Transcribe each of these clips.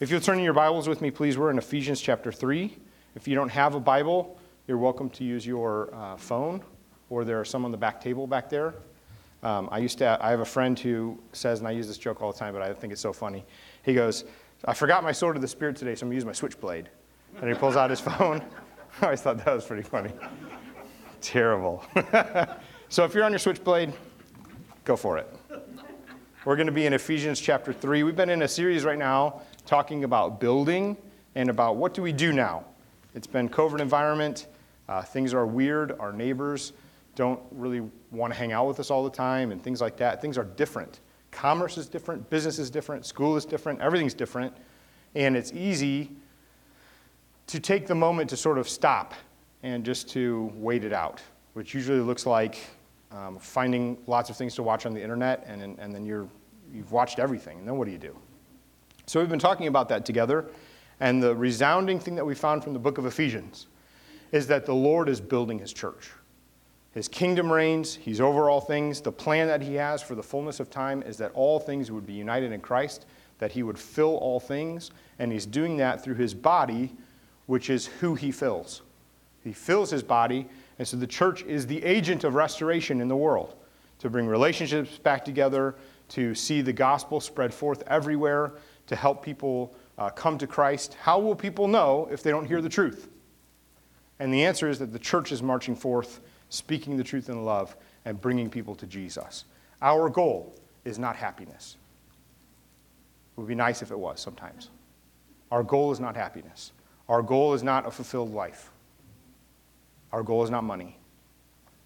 If you'll turn in your Bibles with me, please, we're in Ephesians chapter 3. If you don't have a Bible, you're welcome to use your uh, phone, or there are some on the back table back there. Um, I used to, I have a friend who says, and I use this joke all the time, but I think it's so funny. He goes, I forgot my sword of the Spirit today, so I'm going to use my switchblade. And he pulls out his phone. I always thought that was pretty funny. Terrible. so if you're on your switchblade, go for it. We're going to be in Ephesians chapter 3. We've been in a series right now talking about building and about what do we do now. It's been COVID environment. Uh, things are weird. Our neighbors don't really want to hang out with us all the time and things like that. Things are different. Commerce is different. Business is different. School is different. Everything's different. And it's easy to take the moment to sort of stop and just to wait it out, which usually looks like um, finding lots of things to watch on the internet, and, and then you're, you've watched everything, and then what do you do? So we've been talking about that together, and the resounding thing that we found from the book of Ephesians is that the Lord is building his church. His kingdom reigns, he's over all things. The plan that he has for the fullness of time is that all things would be united in Christ, that he would fill all things, and he's doing that through his body, which is who he fills. He fills his body and so the church is the agent of restoration in the world to bring relationships back together, to see the gospel spread forth everywhere, to help people uh, come to Christ. How will people know if they don't hear the truth? And the answer is that the church is marching forth, speaking the truth in love, and bringing people to Jesus. Our goal is not happiness. It would be nice if it was sometimes. Our goal is not happiness. Our goal is not a fulfilled life. Our goal is not money.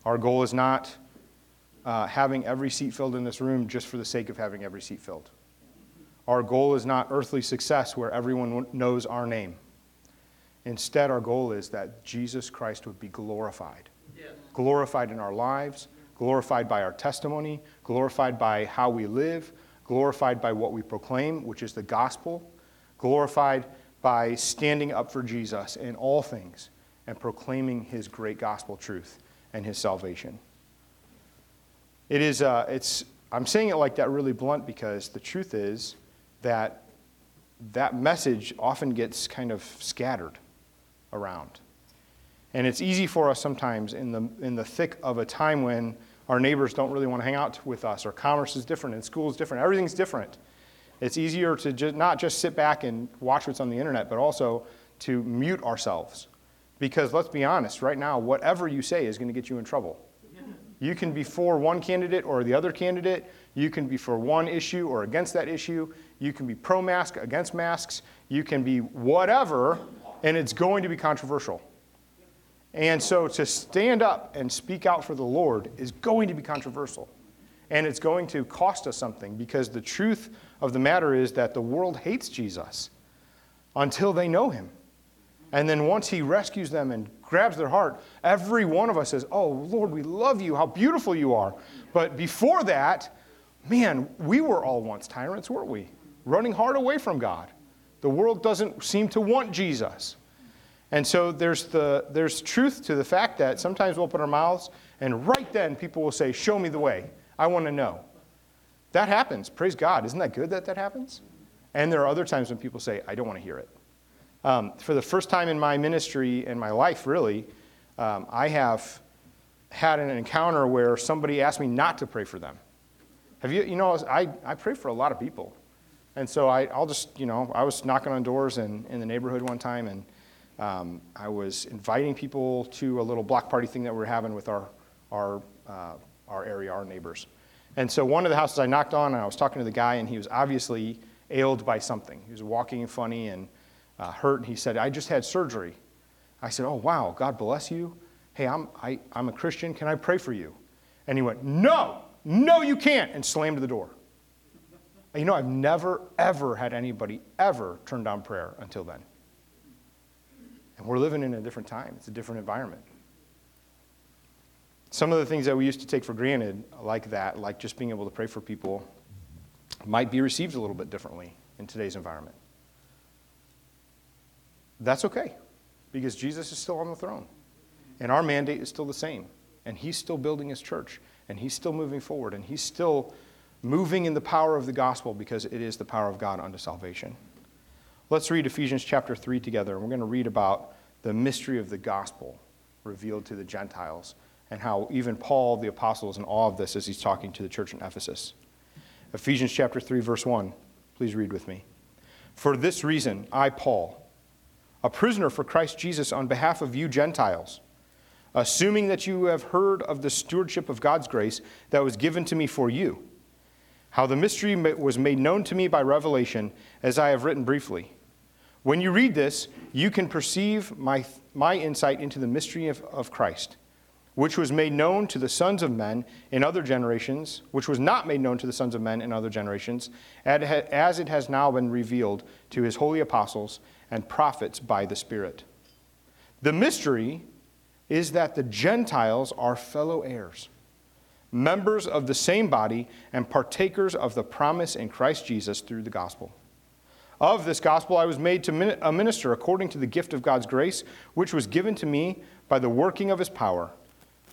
Our goal is not uh, having every seat filled in this room just for the sake of having every seat filled. Our goal is not earthly success where everyone knows our name. Instead, our goal is that Jesus Christ would be glorified. Glorified in our lives, glorified by our testimony, glorified by how we live, glorified by what we proclaim, which is the gospel, glorified by standing up for Jesus in all things and proclaiming his great gospel truth and his salvation. It is, uh, it's, I'm saying it like that really blunt because the truth is that that message often gets kind of scattered around. And it's easy for us sometimes in the, in the thick of a time when our neighbors don't really want to hang out with us, or commerce is different, and school is different, everything's different. It's easier to just, not just sit back and watch what's on the internet, but also to mute ourselves because let's be honest, right now, whatever you say is going to get you in trouble. You can be for one candidate or the other candidate. You can be for one issue or against that issue. You can be pro mask, against masks. You can be whatever, and it's going to be controversial. And so to stand up and speak out for the Lord is going to be controversial. And it's going to cost us something because the truth of the matter is that the world hates Jesus until they know him. And then once he rescues them and grabs their heart, every one of us says, Oh, Lord, we love you. How beautiful you are. But before that, man, we were all once tyrants, weren't we? Running hard away from God. The world doesn't seem to want Jesus. And so there's, the, there's truth to the fact that sometimes we'll open our mouths, and right then people will say, Show me the way. I want to know. That happens. Praise God. Isn't that good that that happens? And there are other times when people say, I don't want to hear it. Um, for the first time in my ministry, and my life really, um, I have had an encounter where somebody asked me not to pray for them. Have you, you know, I, I pray for a lot of people. And so I, I'll just, you know, I was knocking on doors in, in the neighborhood one time and um, I was inviting people to a little block party thing that we were having with our, our, uh, our area, our neighbors. And so one of the houses I knocked on, and I was talking to the guy, and he was obviously ailed by something. He was walking funny and uh, hurt, and he said, I just had surgery. I said, Oh, wow, God bless you. Hey, I'm, I, I'm a Christian. Can I pray for you? And he went, No, no, you can't, and slammed the door. You know, I've never, ever had anybody ever turn down prayer until then. And we're living in a different time, it's a different environment. Some of the things that we used to take for granted, like that, like just being able to pray for people, might be received a little bit differently in today's environment. That's okay because Jesus is still on the throne. And our mandate is still the same. And he's still building his church. And he's still moving forward. And he's still moving in the power of the gospel because it is the power of God unto salvation. Let's read Ephesians chapter 3 together. And We're going to read about the mystery of the gospel revealed to the Gentiles and how even Paul, the apostle, is in awe of this as he's talking to the church in Ephesus. Ephesians chapter 3, verse 1. Please read with me. For this reason, I, Paul, a prisoner for Christ Jesus on behalf of you Gentiles, assuming that you have heard of the stewardship of God's grace that was given to me for you, how the mystery was made known to me by revelation, as I have written briefly. When you read this, you can perceive my, my insight into the mystery of, of Christ, which was made known to the sons of men in other generations, which was not made known to the sons of men in other generations, as it has now been revealed to his holy apostles and prophets by the Spirit. The mystery is that the Gentiles are fellow heirs, members of the same body, and partakers of the promise in Christ Jesus through the gospel. Of this gospel I was made to a minister according to the gift of God's grace, which was given to me by the working of his power.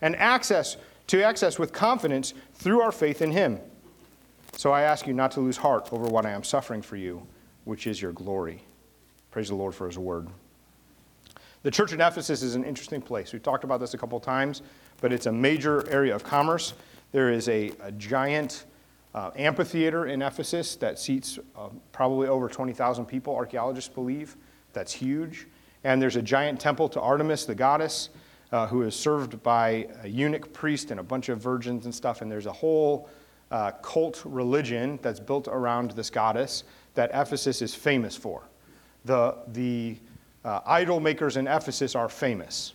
and access to access with confidence through our faith in him. So I ask you not to lose heart over what I am suffering for you which is your glory. Praise the Lord for his word. The church in Ephesus is an interesting place. We've talked about this a couple times, but it's a major area of commerce. There is a, a giant uh, amphitheater in Ephesus that seats uh, probably over 20,000 people, archaeologists believe. That's huge. And there's a giant temple to Artemis, the goddess, uh, who is served by a eunuch priest and a bunch of virgins and stuff. And there's a whole uh, cult religion that's built around this goddess that Ephesus is famous for. The, the uh, idol makers in Ephesus are famous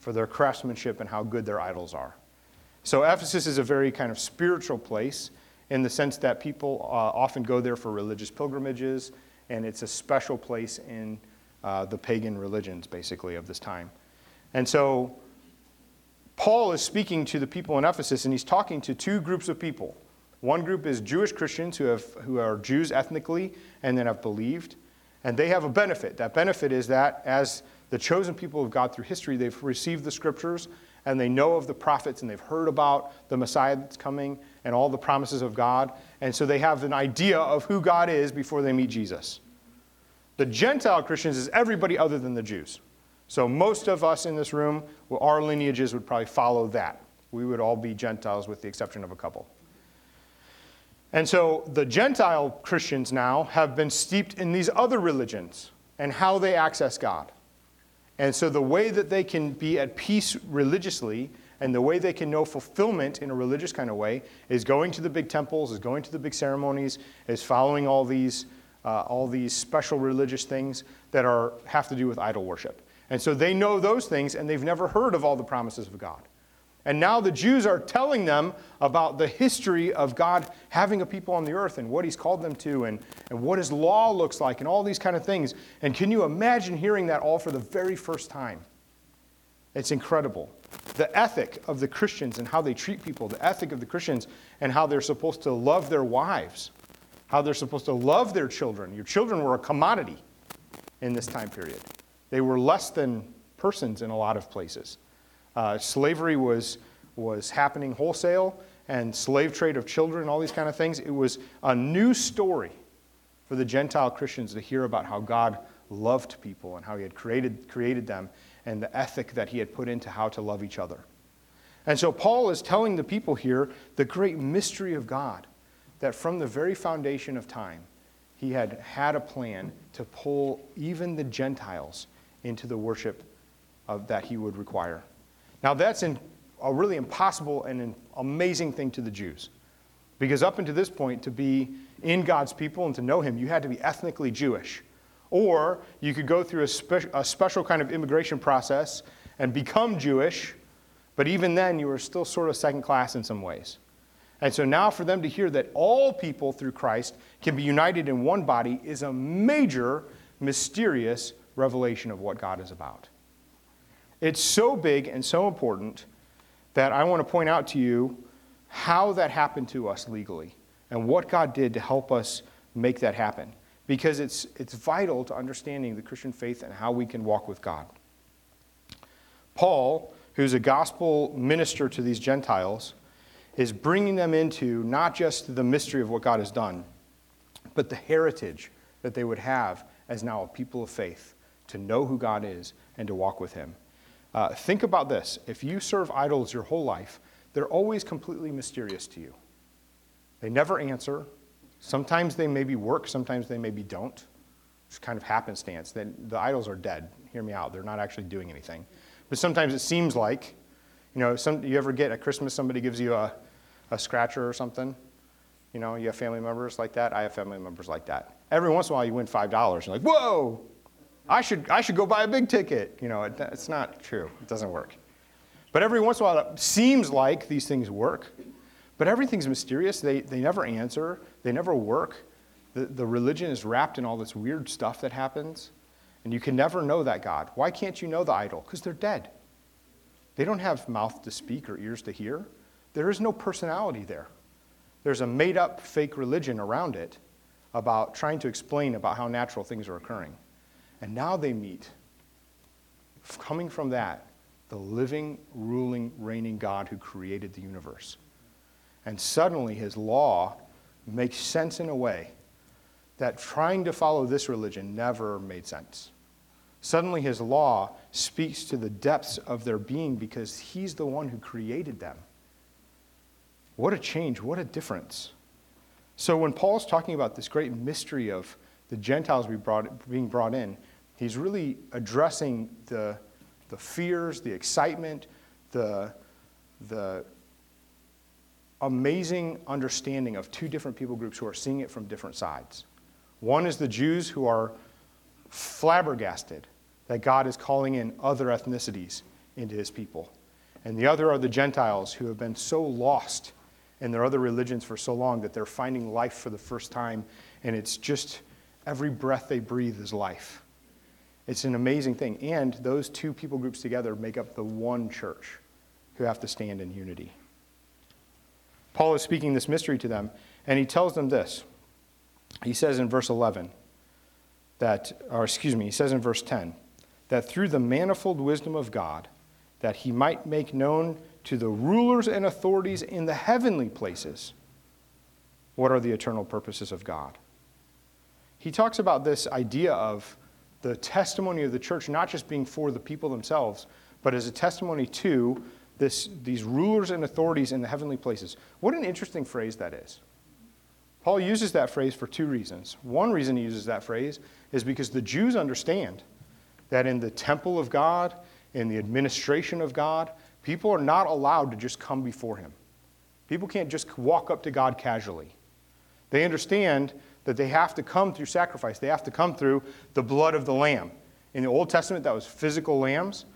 for their craftsmanship and how good their idols are. So, Ephesus is a very kind of spiritual place in the sense that people uh, often go there for religious pilgrimages, and it's a special place in uh, the pagan religions, basically, of this time. And so, Paul is speaking to the people in Ephesus, and he's talking to two groups of people. One group is Jewish Christians who, have, who are Jews ethnically and then have believed. And they have a benefit. That benefit is that as the chosen people of God through history, they've received the scriptures and they know of the prophets and they've heard about the Messiah that's coming and all the promises of God. And so they have an idea of who God is before they meet Jesus. The Gentile Christians is everybody other than the Jews. So most of us in this room, well, our lineages would probably follow that. We would all be Gentiles with the exception of a couple. And so the Gentile Christians now have been steeped in these other religions and how they access God. And so the way that they can be at peace religiously and the way they can know fulfillment in a religious kind of way is going to the big temples, is going to the big ceremonies, is following all these, uh, all these special religious things that are, have to do with idol worship. And so they know those things and they've never heard of all the promises of God. And now the Jews are telling them about the history of God having a people on the earth and what he's called them to and, and what his law looks like and all these kind of things. And can you imagine hearing that all for the very first time? It's incredible. The ethic of the Christians and how they treat people, the ethic of the Christians and how they're supposed to love their wives, how they're supposed to love their children. Your children were a commodity in this time period, they were less than persons in a lot of places. Uh, slavery was, was happening wholesale, and slave trade of children, all these kind of things. It was a new story for the Gentile Christians to hear about how God loved people and how He had created, created them and the ethic that He had put into how to love each other. And so Paul is telling the people here the great mystery of God that from the very foundation of time, He had had a plan to pull even the Gentiles into the worship of, that He would require. Now, that's in, a really impossible and an amazing thing to the Jews. Because up until this point, to be in God's people and to know Him, you had to be ethnically Jewish. Or you could go through a, spe- a special kind of immigration process and become Jewish, but even then, you were still sort of second class in some ways. And so now, for them to hear that all people through Christ can be united in one body is a major mysterious revelation of what God is about. It's so big and so important that I want to point out to you how that happened to us legally and what God did to help us make that happen. Because it's, it's vital to understanding the Christian faith and how we can walk with God. Paul, who's a gospel minister to these Gentiles, is bringing them into not just the mystery of what God has done, but the heritage that they would have as now a people of faith to know who God is and to walk with Him. Uh, think about this if you serve idols your whole life, they're always completely mysterious to you. They never answer. Sometimes they maybe work, sometimes they maybe don't. It's kind of happenstance. Then the idols are dead. Hear me out. They're not actually doing anything. But sometimes it seems like, you know, some, you ever get at Christmas somebody gives you a, a scratcher or something? You know, you have family members like that. I have family members like that. Every once in a while, you win five dollars. You're like, whoa, I should I should go buy a big ticket. You know, it, it's not true. It doesn't work. But every once in a while, it seems like these things work. But everything's mysterious. They they never answer. They never work. The, the religion is wrapped in all this weird stuff that happens, and you can never know that God. Why can't you know the idol? Because they're dead. They don't have mouth to speak or ears to hear. There is no personality there. There's a made up fake religion around it about trying to explain about how natural things are occurring. And now they meet, coming from that, the living, ruling, reigning God who created the universe. And suddenly his law makes sense in a way that trying to follow this religion never made sense. Suddenly his law speaks to the depths of their being because he's the one who created them. What a change, what a difference. So, when Paul's talking about this great mystery of the Gentiles being brought in, he's really addressing the, the fears, the excitement, the, the amazing understanding of two different people groups who are seeing it from different sides. One is the Jews who are flabbergasted that God is calling in other ethnicities into his people. And the other are the Gentiles who have been so lost in their other religions for so long that they're finding life for the first time, and it's just every breath they breathe is life. It's an amazing thing. And those two people groups together make up the one church who have to stand in unity. Paul is speaking this mystery to them, and he tells them this. He says in verse 11 that, or excuse me, he says in verse 10 that through the manifold wisdom of God, that he might make known to the rulers and authorities in the heavenly places what are the eternal purposes of God. He talks about this idea of the testimony of the church not just being for the people themselves, but as a testimony to this, these rulers and authorities in the heavenly places. What an interesting phrase that is. Paul uses that phrase for two reasons. One reason he uses that phrase is because the Jews understand that in the temple of God, in the administration of God, People are not allowed to just come before Him. People can't just walk up to God casually. They understand that they have to come through sacrifice, they have to come through the blood of the Lamb. In the Old Testament, that was physical lambs.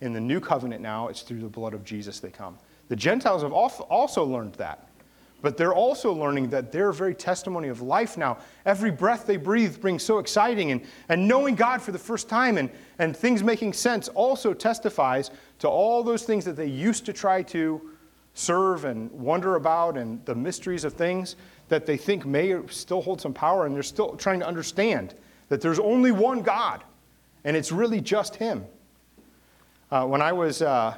In the New Covenant now, it's through the blood of Jesus they come. The Gentiles have also learned that. But they're also learning that their very testimony of life now, every breath they breathe brings so exciting. And, and knowing God for the first time and, and things making sense also testifies to all those things that they used to try to serve and wonder about and the mysteries of things that they think may still hold some power. And they're still trying to understand that there's only one God, and it's really just Him. Uh, when I was, uh,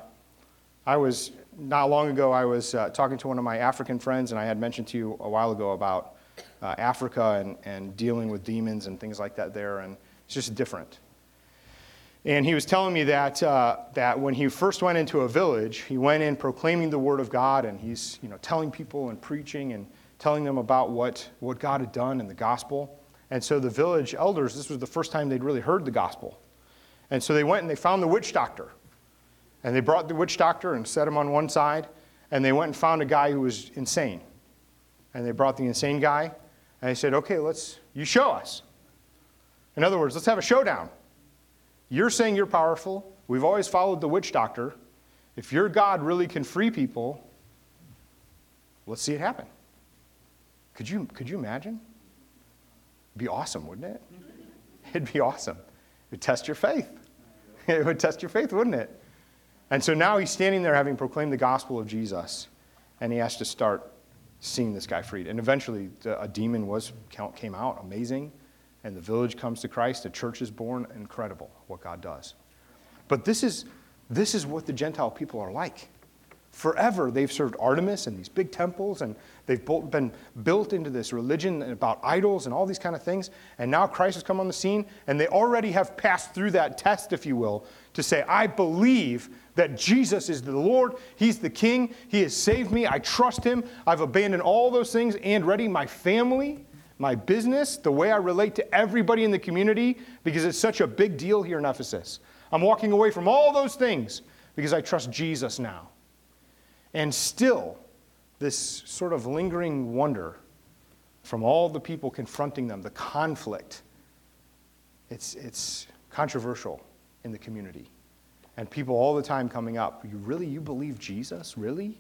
I was not long ago, I was uh, talking to one of my African friends, and I had mentioned to you a while ago about uh, Africa and, and dealing with demons and things like that there, and it's just different. And he was telling me that, uh, that when he first went into a village, he went in proclaiming the word of God, and he's you know, telling people and preaching and telling them about what, what God had done in the gospel. And so the village elders, this was the first time they'd really heard the gospel. And so they went and they found the witch doctor and they brought the witch doctor and set him on one side, and they went and found a guy who was insane. And they brought the insane guy, and they said, Okay, let's, you show us. In other words, let's have a showdown. You're saying you're powerful. We've always followed the witch doctor. If your God really can free people, let's see it happen. Could you, could you imagine? It'd be awesome, wouldn't it? It'd be awesome. It would test your faith. It would test your faith, wouldn't it? And so now he's standing there having proclaimed the gospel of Jesus, and he has to start seeing this guy freed. And eventually, a demon was came out, amazing, and the village comes to Christ. the church is born. Incredible what God does. But this is this is what the Gentile people are like. Forever, they've served Artemis and these big temples, and they've been built into this religion about idols and all these kind of things. And now Christ has come on the scene, and they already have passed through that test, if you will, to say, I believe that Jesus is the Lord, He's the King, He has saved me, I trust Him, I've abandoned all those things and ready my family, my business, the way I relate to everybody in the community, because it's such a big deal here in Ephesus. I'm walking away from all those things because I trust Jesus now. And still, this sort of lingering wonder from all the people confronting them, the conflict, it's, it's controversial in the community. And people all the time coming up, you really, you believe Jesus? Really?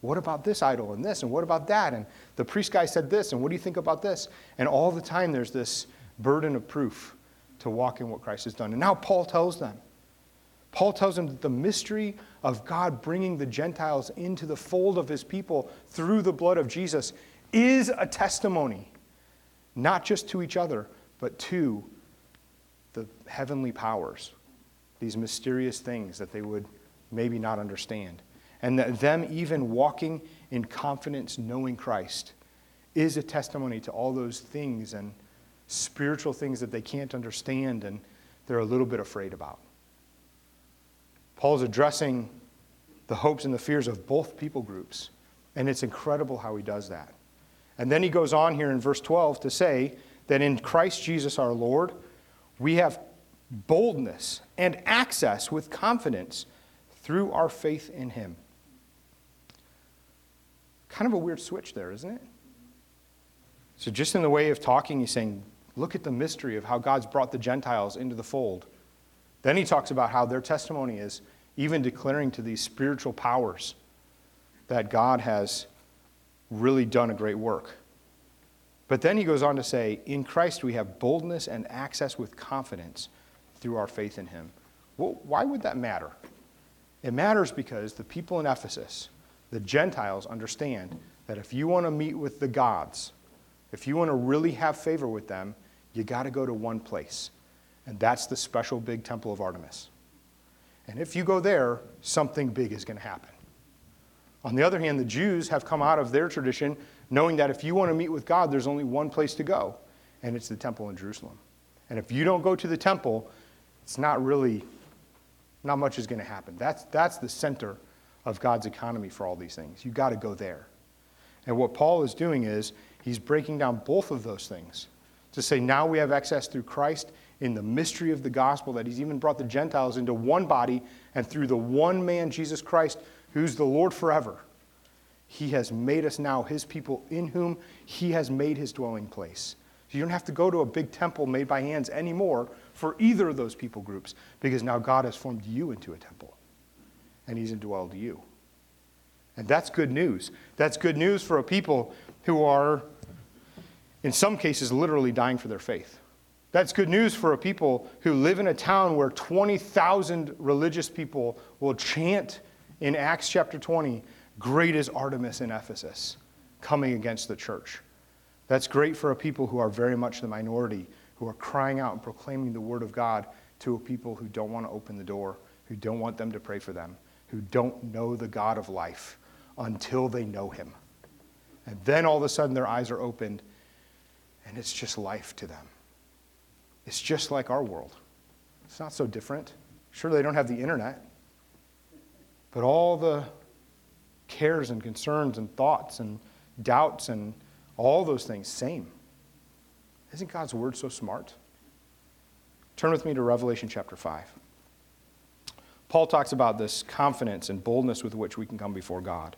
What about this idol and this? And what about that? And the priest guy said this, and what do you think about this? And all the time there's this burden of proof to walk in what Christ has done. And now Paul tells them, Paul tells them that the mystery of God bringing the Gentiles into the fold of his people through the blood of Jesus is a testimony, not just to each other, but to the heavenly powers, these mysterious things that they would maybe not understand. And that them even walking in confidence, knowing Christ, is a testimony to all those things and spiritual things that they can't understand and they're a little bit afraid about. Paul's addressing the hopes and the fears of both people groups. And it's incredible how he does that. And then he goes on here in verse 12 to say that in Christ Jesus our Lord, we have boldness and access with confidence through our faith in him. Kind of a weird switch there, isn't it? So, just in the way of talking, he's saying, look at the mystery of how God's brought the Gentiles into the fold. Then he talks about how their testimony is even declaring to these spiritual powers that God has really done a great work. But then he goes on to say, In Christ we have boldness and access with confidence through our faith in him. Well, why would that matter? It matters because the people in Ephesus, the Gentiles, understand that if you want to meet with the gods, if you want to really have favor with them, you got to go to one place. And that's the special big temple of Artemis. And if you go there, something big is going to happen. On the other hand, the Jews have come out of their tradition knowing that if you want to meet with God, there's only one place to go, and it's the temple in Jerusalem. And if you don't go to the temple, it's not really, not much is going to happen. That's, that's the center of God's economy for all these things. You've got to go there. And what Paul is doing is he's breaking down both of those things to say now we have access through Christ in the mystery of the gospel that he's even brought the Gentiles into one body and through the one man, Jesus Christ, who's the Lord forever. He has made us now his people in whom he has made his dwelling place. So you don't have to go to a big temple made by hands anymore for either of those people groups because now God has formed you into a temple and he's indwelled you. And that's good news. That's good news for a people who are, in some cases, literally dying for their faith. That's good news for a people who live in a town where 20,000 religious people will chant in Acts chapter 20, Great is Artemis in Ephesus, coming against the church. That's great for a people who are very much the minority, who are crying out and proclaiming the word of God to a people who don't want to open the door, who don't want them to pray for them, who don't know the God of life until they know him. And then all of a sudden their eyes are opened, and it's just life to them. It's just like our world. It's not so different. Sure, they don't have the internet, but all the cares and concerns and thoughts and doubts and all those things, same. Isn't God's word so smart? Turn with me to Revelation chapter 5. Paul talks about this confidence and boldness with which we can come before God.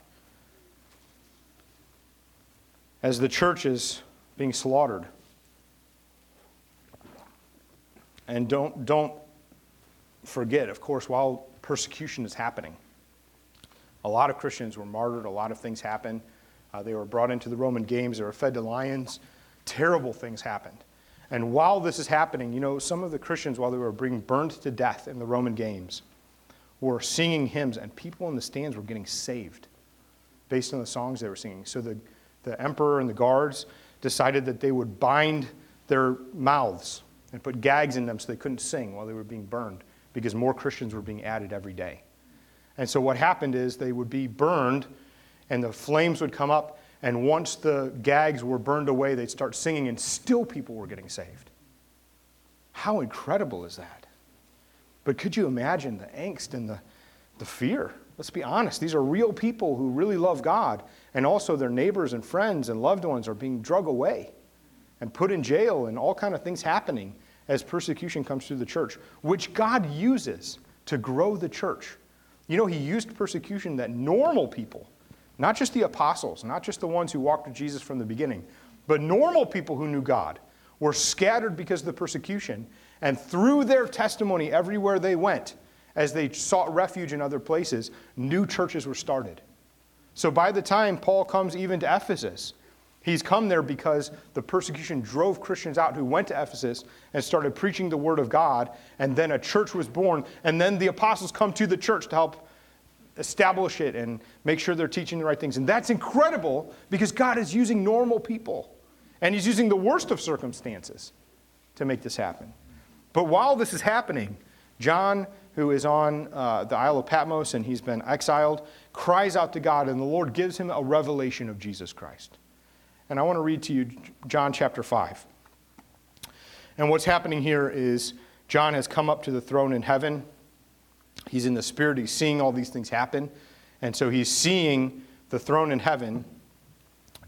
As the church is being slaughtered, And don't, don't forget, of course, while persecution is happening, a lot of Christians were martyred, a lot of things happened. Uh, they were brought into the Roman games, they were fed to lions. Terrible things happened. And while this is happening, you know, some of the Christians, while they were being burned to death in the Roman games, were singing hymns, and people in the stands were getting saved based on the songs they were singing. So the, the emperor and the guards decided that they would bind their mouths and put gags in them so they couldn't sing while they were being burned because more Christians were being added every day. And so what happened is they would be burned and the flames would come up and once the gags were burned away they'd start singing and still people were getting saved. How incredible is that? But could you imagine the angst and the, the fear? Let's be honest. These are real people who really love God, and also their neighbors and friends and loved ones are being drug away and put in jail, and all kind of things happening as persecution comes through the church, which God uses to grow the church. You know, He used persecution that normal people, not just the apostles, not just the ones who walked with Jesus from the beginning, but normal people who knew God, were scattered because of the persecution. And through their testimony everywhere they went, as they sought refuge in other places, new churches were started. So by the time Paul comes even to Ephesus, he's come there because the persecution drove Christians out who went to Ephesus and started preaching the word of God, and then a church was born, and then the apostles come to the church to help establish it and make sure they're teaching the right things. And that's incredible because God is using normal people, and he's using the worst of circumstances to make this happen. But while this is happening, John who is on uh, the Isle of Patmos and he's been exiled, cries out to God, and the Lord gives him a revelation of Jesus Christ. And I want to read to you John chapter 5. And what's happening here is John has come up to the throne in heaven. He's in the Spirit, he's seeing all these things happen. And so he's seeing the throne in heaven,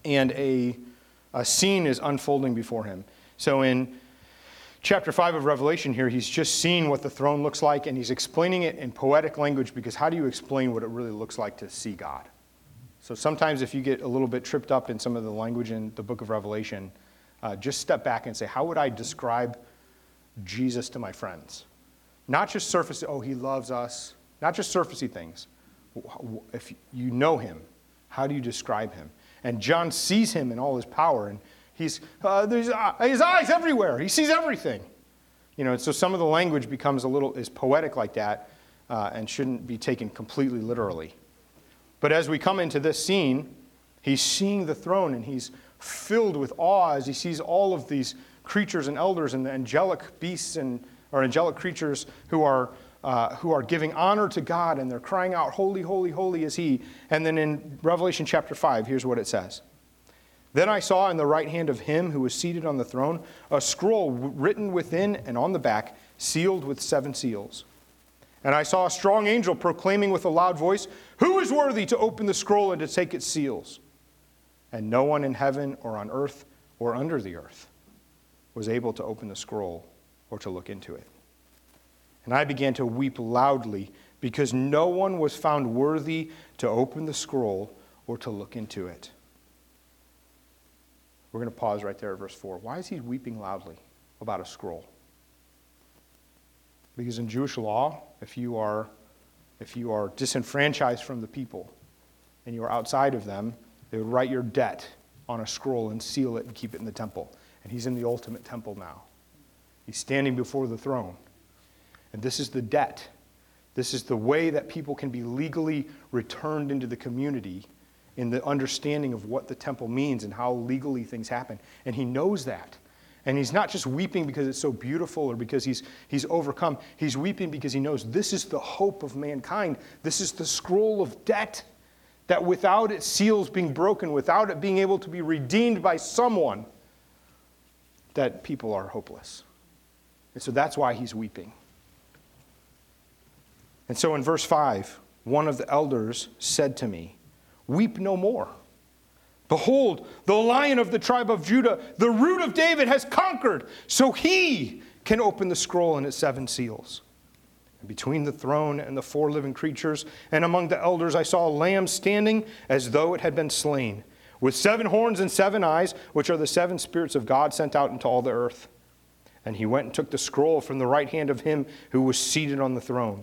and a, a scene is unfolding before him. So in chapter 5 of Revelation here, he's just seen what the throne looks like and he's explaining it in poetic language because how do you explain what it really looks like to see God? So sometimes if you get a little bit tripped up in some of the language in the book of Revelation, uh, just step back and say, how would I describe Jesus to my friends? Not just surface, oh, he loves us, not just surfacey things. If you know him, how do you describe him? And John sees him in all his power. And He's, uh, there's, uh, his eyes everywhere. He sees everything. You know, and so some of the language becomes a little, is poetic like that uh, and shouldn't be taken completely literally. But as we come into this scene, he's seeing the throne and he's filled with awe as he sees all of these creatures and elders and the angelic beasts and, or angelic creatures who are, uh, who are giving honor to God and they're crying out, Holy, holy, holy is he. And then in Revelation chapter 5, here's what it says. Then I saw in the right hand of him who was seated on the throne a scroll written within and on the back, sealed with seven seals. And I saw a strong angel proclaiming with a loud voice, Who is worthy to open the scroll and to take its seals? And no one in heaven or on earth or under the earth was able to open the scroll or to look into it. And I began to weep loudly because no one was found worthy to open the scroll or to look into it. We're going to pause right there at verse 4. Why is he weeping loudly about a scroll? Because in Jewish law, if you are, if you are disenfranchised from the people and you are outside of them, they would write your debt on a scroll and seal it and keep it in the temple. And he's in the ultimate temple now. He's standing before the throne. And this is the debt. This is the way that people can be legally returned into the community in the understanding of what the temple means and how legally things happen. And he knows that. And he's not just weeping because it's so beautiful or because he's, he's overcome. He's weeping because he knows this is the hope of mankind. This is the scroll of debt that without its seals being broken, without it being able to be redeemed by someone, that people are hopeless. And so that's why he's weeping. And so in verse 5, one of the elders said to me, Weep no more. Behold, the lion of the tribe of Judah, the root of David, has conquered, so he can open the scroll and its seven seals. And between the throne and the four living creatures, and among the elders, I saw a lamb standing as though it had been slain, with seven horns and seven eyes, which are the seven spirits of God sent out into all the earth. And he went and took the scroll from the right hand of him who was seated on the throne.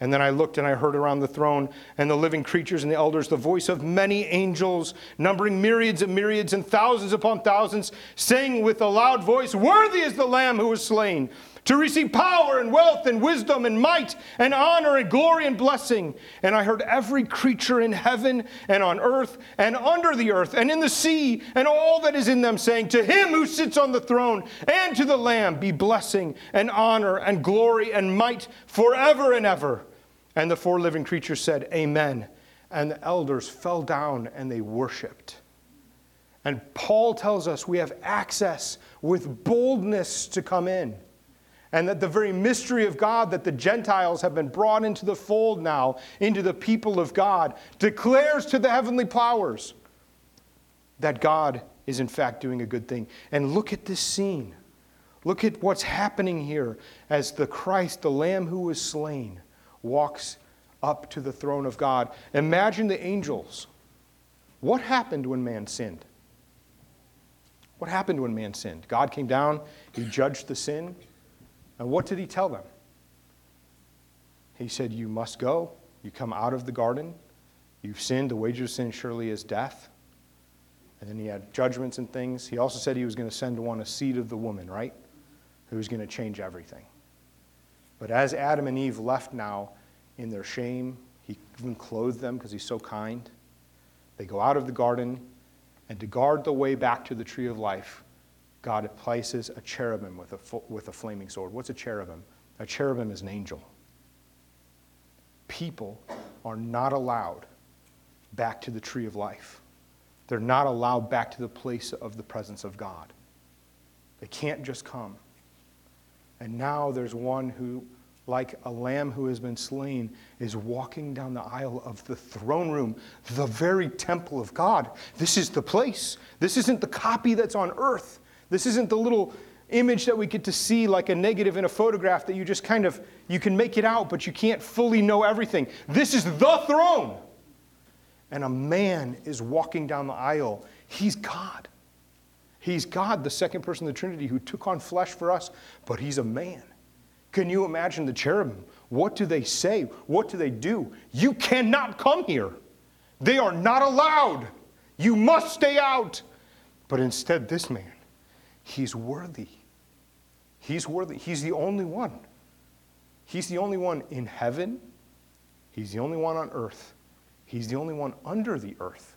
And then I looked and I heard around the throne and the living creatures and the elders the voice of many angels, numbering myriads and myriads and thousands upon thousands, saying with a loud voice, Worthy is the Lamb who was slain to receive power and wealth and wisdom and might and honor and glory and blessing. And I heard every creature in heaven and on earth and under the earth and in the sea and all that is in them saying, To him who sits on the throne and to the Lamb be blessing and honor and glory and might forever and ever. And the four living creatures said, Amen. And the elders fell down and they worshiped. And Paul tells us we have access with boldness to come in and that the very mystery of God that the Gentiles have been brought into the fold now, into the people of God, declares to the heavenly powers that God is in fact doing a good thing. And look at this scene. Look at what's happening here as the Christ, the Lamb who was slain, walks up to the throne of God. Imagine the angels. What happened when man sinned? What happened when man sinned? God came down, he judged the sin, and what did he tell them? He said, You must go. You come out of the garden. You've sinned. The wages of sin surely is death. And then he had judgments and things. He also said he was going to send one a seed of the woman, right? Who was going to change everything. But as Adam and Eve left now in their shame, he even clothed them because he's so kind. They go out of the garden, and to guard the way back to the tree of life, God places a cherubim with a, with a flaming sword. What's a cherubim? A cherubim is an angel. People are not allowed back to the tree of life. They're not allowed back to the place of the presence of God. They can't just come. And now there's one who, like a lamb who has been slain, is walking down the aisle of the throne room, the very temple of God. This is the place. This isn't the copy that's on earth. This isn't the little image that we get to see like a negative in a photograph that you just kind of you can make it out but you can't fully know everything. This is the throne. And a man is walking down the aisle. He's God. He's God, the second person of the Trinity who took on flesh for us, but he's a man. Can you imagine the cherubim? What do they say? What do they do? You cannot come here. They are not allowed. You must stay out. But instead, this man, He's worthy. He's worthy. He's the only one. He's the only one in heaven. He's the only one on earth. He's the only one under the earth.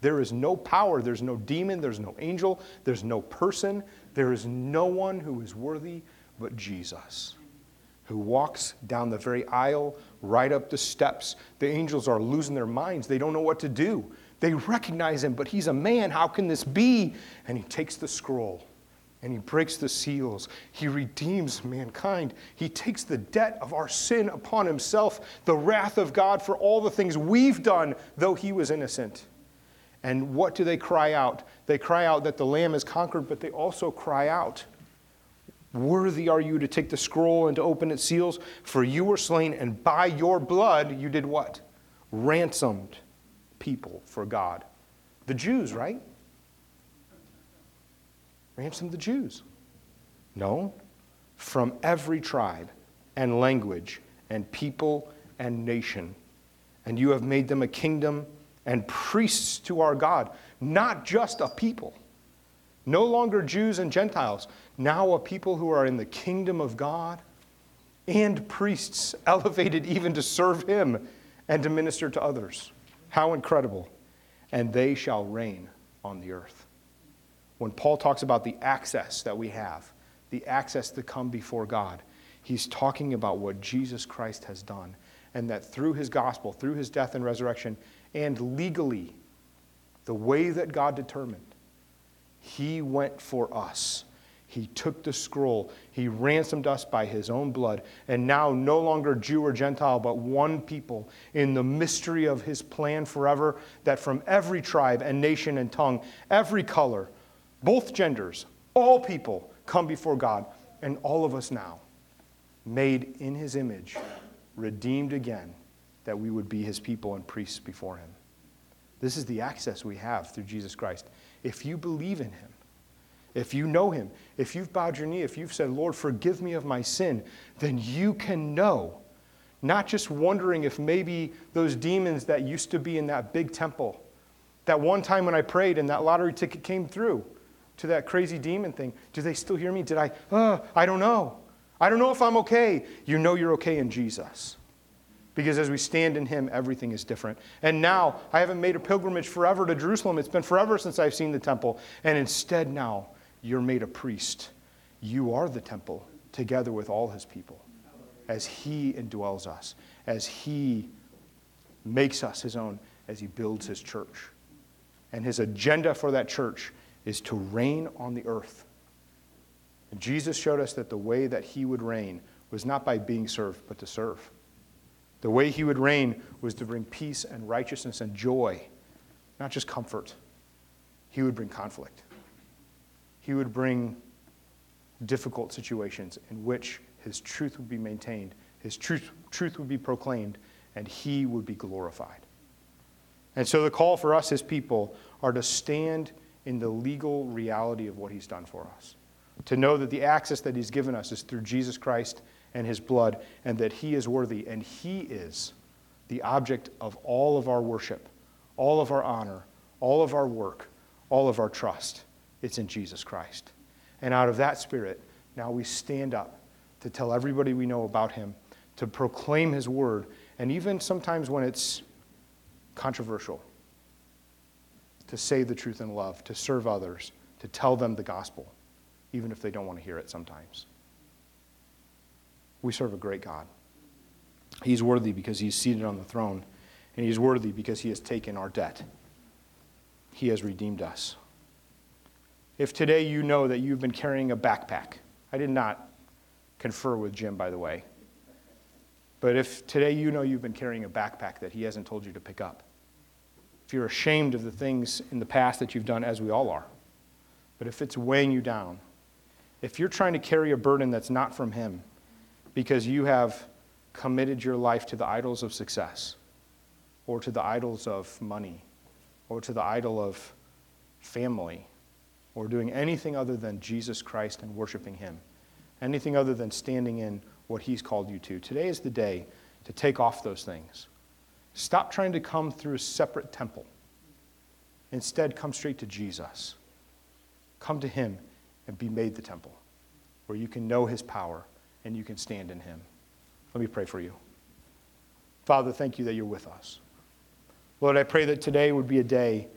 There is no power, there's no demon, there's no angel, there's no person, there is no one who is worthy but Jesus, who walks down the very aisle, right up the steps. The angels are losing their minds. They don't know what to do. They recognize him, but he's a man. How can this be? And he takes the scroll and he breaks the seals. He redeems mankind. He takes the debt of our sin upon himself, the wrath of God for all the things we've done, though he was innocent. And what do they cry out? They cry out that the Lamb is conquered, but they also cry out, Worthy are you to take the scroll and to open its seals, for you were slain, and by your blood you did what? Ransomed people for God. The Jews, right? Ransom the Jews. No, from every tribe and language and people and nation. And you have made them a kingdom and priests to our God, not just a people. No longer Jews and Gentiles, now a people who are in the kingdom of God and priests elevated even to serve Him and to minister to others. How incredible! And they shall reign on the earth when Paul talks about the access that we have, the access to come before God, he's talking about what Jesus Christ has done. And that through his gospel, through his death and resurrection, and legally, the way that God determined, he went for us. He took the scroll. He ransomed us by his own blood. And now, no longer Jew or Gentile, but one people in the mystery of his plan forever, that from every tribe and nation and tongue, every color, both genders, all people come before God. And all of us now, made in his image, redeemed again, that we would be his people and priests before him. This is the access we have through Jesus Christ. If you believe in him, if you know him, if you've bowed your knee, if you've said, Lord, forgive me of my sin, then you can know. Not just wondering if maybe those demons that used to be in that big temple, that one time when I prayed and that lottery ticket came through to that crazy demon thing, do they still hear me? Did I? Uh, I don't know. I don't know if I'm okay. You know you're okay in Jesus. Because as we stand in Him, everything is different. And now, I haven't made a pilgrimage forever to Jerusalem. It's been forever since I've seen the temple. And instead, now, you're made a priest. You are the temple together with all his people as he indwells us, as he makes us his own, as he builds his church. And his agenda for that church is to reign on the earth. And Jesus showed us that the way that he would reign was not by being served, but to serve. The way he would reign was to bring peace and righteousness and joy, not just comfort. He would bring conflict he would bring difficult situations in which his truth would be maintained, his truth, truth would be proclaimed, and he would be glorified. And so the call for us as people are to stand in the legal reality of what he's done for us. To know that the access that he's given us is through Jesus Christ and his blood, and that he is worthy, and he is the object of all of our worship, all of our honor, all of our work, all of our trust. It's in Jesus Christ. And out of that spirit, now we stand up to tell everybody we know about him, to proclaim his word, and even sometimes when it's controversial, to say the truth in love, to serve others, to tell them the gospel, even if they don't want to hear it sometimes. We serve a great God. He's worthy because he's seated on the throne, and he's worthy because he has taken our debt. He has redeemed us. If today you know that you've been carrying a backpack, I did not confer with Jim, by the way, but if today you know you've been carrying a backpack that he hasn't told you to pick up, if you're ashamed of the things in the past that you've done, as we all are, but if it's weighing you down, if you're trying to carry a burden that's not from him because you have committed your life to the idols of success, or to the idols of money, or to the idol of family, or doing anything other than Jesus Christ and worshiping Him, anything other than standing in what He's called you to. Today is the day to take off those things. Stop trying to come through a separate temple. Instead, come straight to Jesus. Come to Him and be made the temple where you can know His power and you can stand in Him. Let me pray for you. Father, thank you that you're with us. Lord, I pray that today would be a day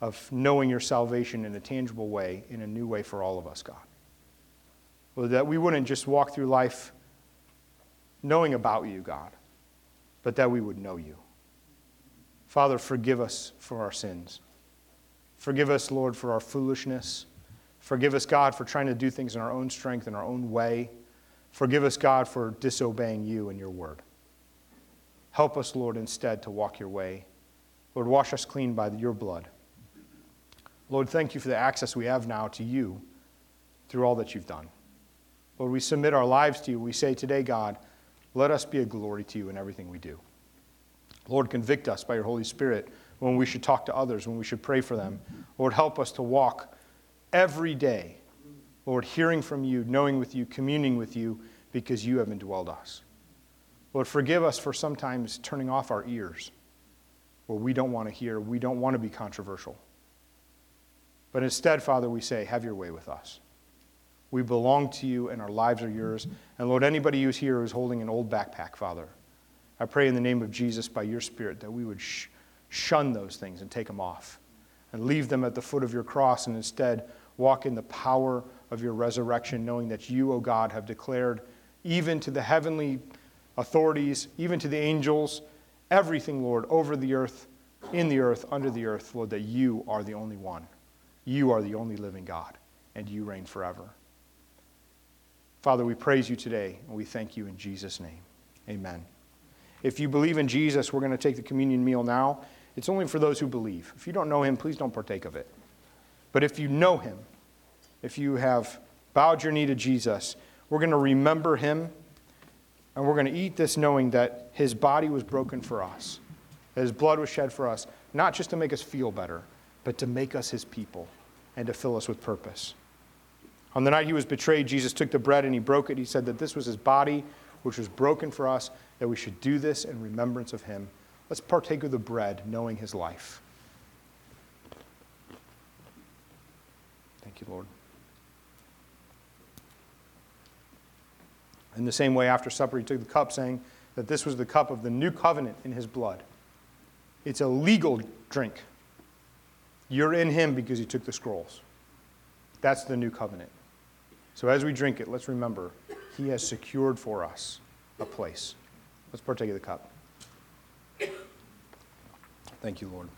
of knowing your salvation in a tangible way, in a new way for all of us, God. Well, that we wouldn't just walk through life knowing about you, God, but that we would know you. Father, forgive us for our sins. Forgive us, Lord, for our foolishness. Forgive us, God, for trying to do things in our own strength, in our own way. Forgive us, God, for disobeying you and your word. Help us, Lord, instead to walk your way. Lord, wash us clean by your blood. Lord, thank you for the access we have now to you through all that you've done. Lord, we submit our lives to you. We say today, God, let us be a glory to you in everything we do. Lord, convict us by your Holy Spirit when we should talk to others, when we should pray for them. Lord, help us to walk every day, Lord, hearing from you, knowing with you, communing with you, because you have indwelled us. Lord, forgive us for sometimes turning off our ears where we don't want to hear, we don't want to be controversial. But instead, Father, we say, have your way with us. We belong to you and our lives are yours. And Lord, anybody who's here who's holding an old backpack, Father, I pray in the name of Jesus by your Spirit that we would sh- shun those things and take them off and leave them at the foot of your cross and instead walk in the power of your resurrection, knowing that you, O oh God, have declared even to the heavenly authorities, even to the angels, everything, Lord, over the earth, in the earth, under the earth, Lord, that you are the only one. You are the only living God, and you reign forever. Father, we praise you today, and we thank you in Jesus' name. Amen. If you believe in Jesus, we're going to take the communion meal now. It's only for those who believe. If you don't know him, please don't partake of it. But if you know him, if you have bowed your knee to Jesus, we're going to remember him and we're going to eat this knowing that his body was broken for us, that his blood was shed for us, not just to make us feel better, but to make us his people and to fill us with purpose. On the night he was betrayed, Jesus took the bread and he broke it. He said that this was his body, which was broken for us, that we should do this in remembrance of him. Let's partake of the bread, knowing his life. Thank you, Lord. In the same way, after supper, he took the cup, saying that this was the cup of the new covenant in his blood. It's a legal drink. You're in him because he took the scrolls. That's the new covenant. So as we drink it, let's remember he has secured for us a place. Let's partake of the cup. Thank you, Lord.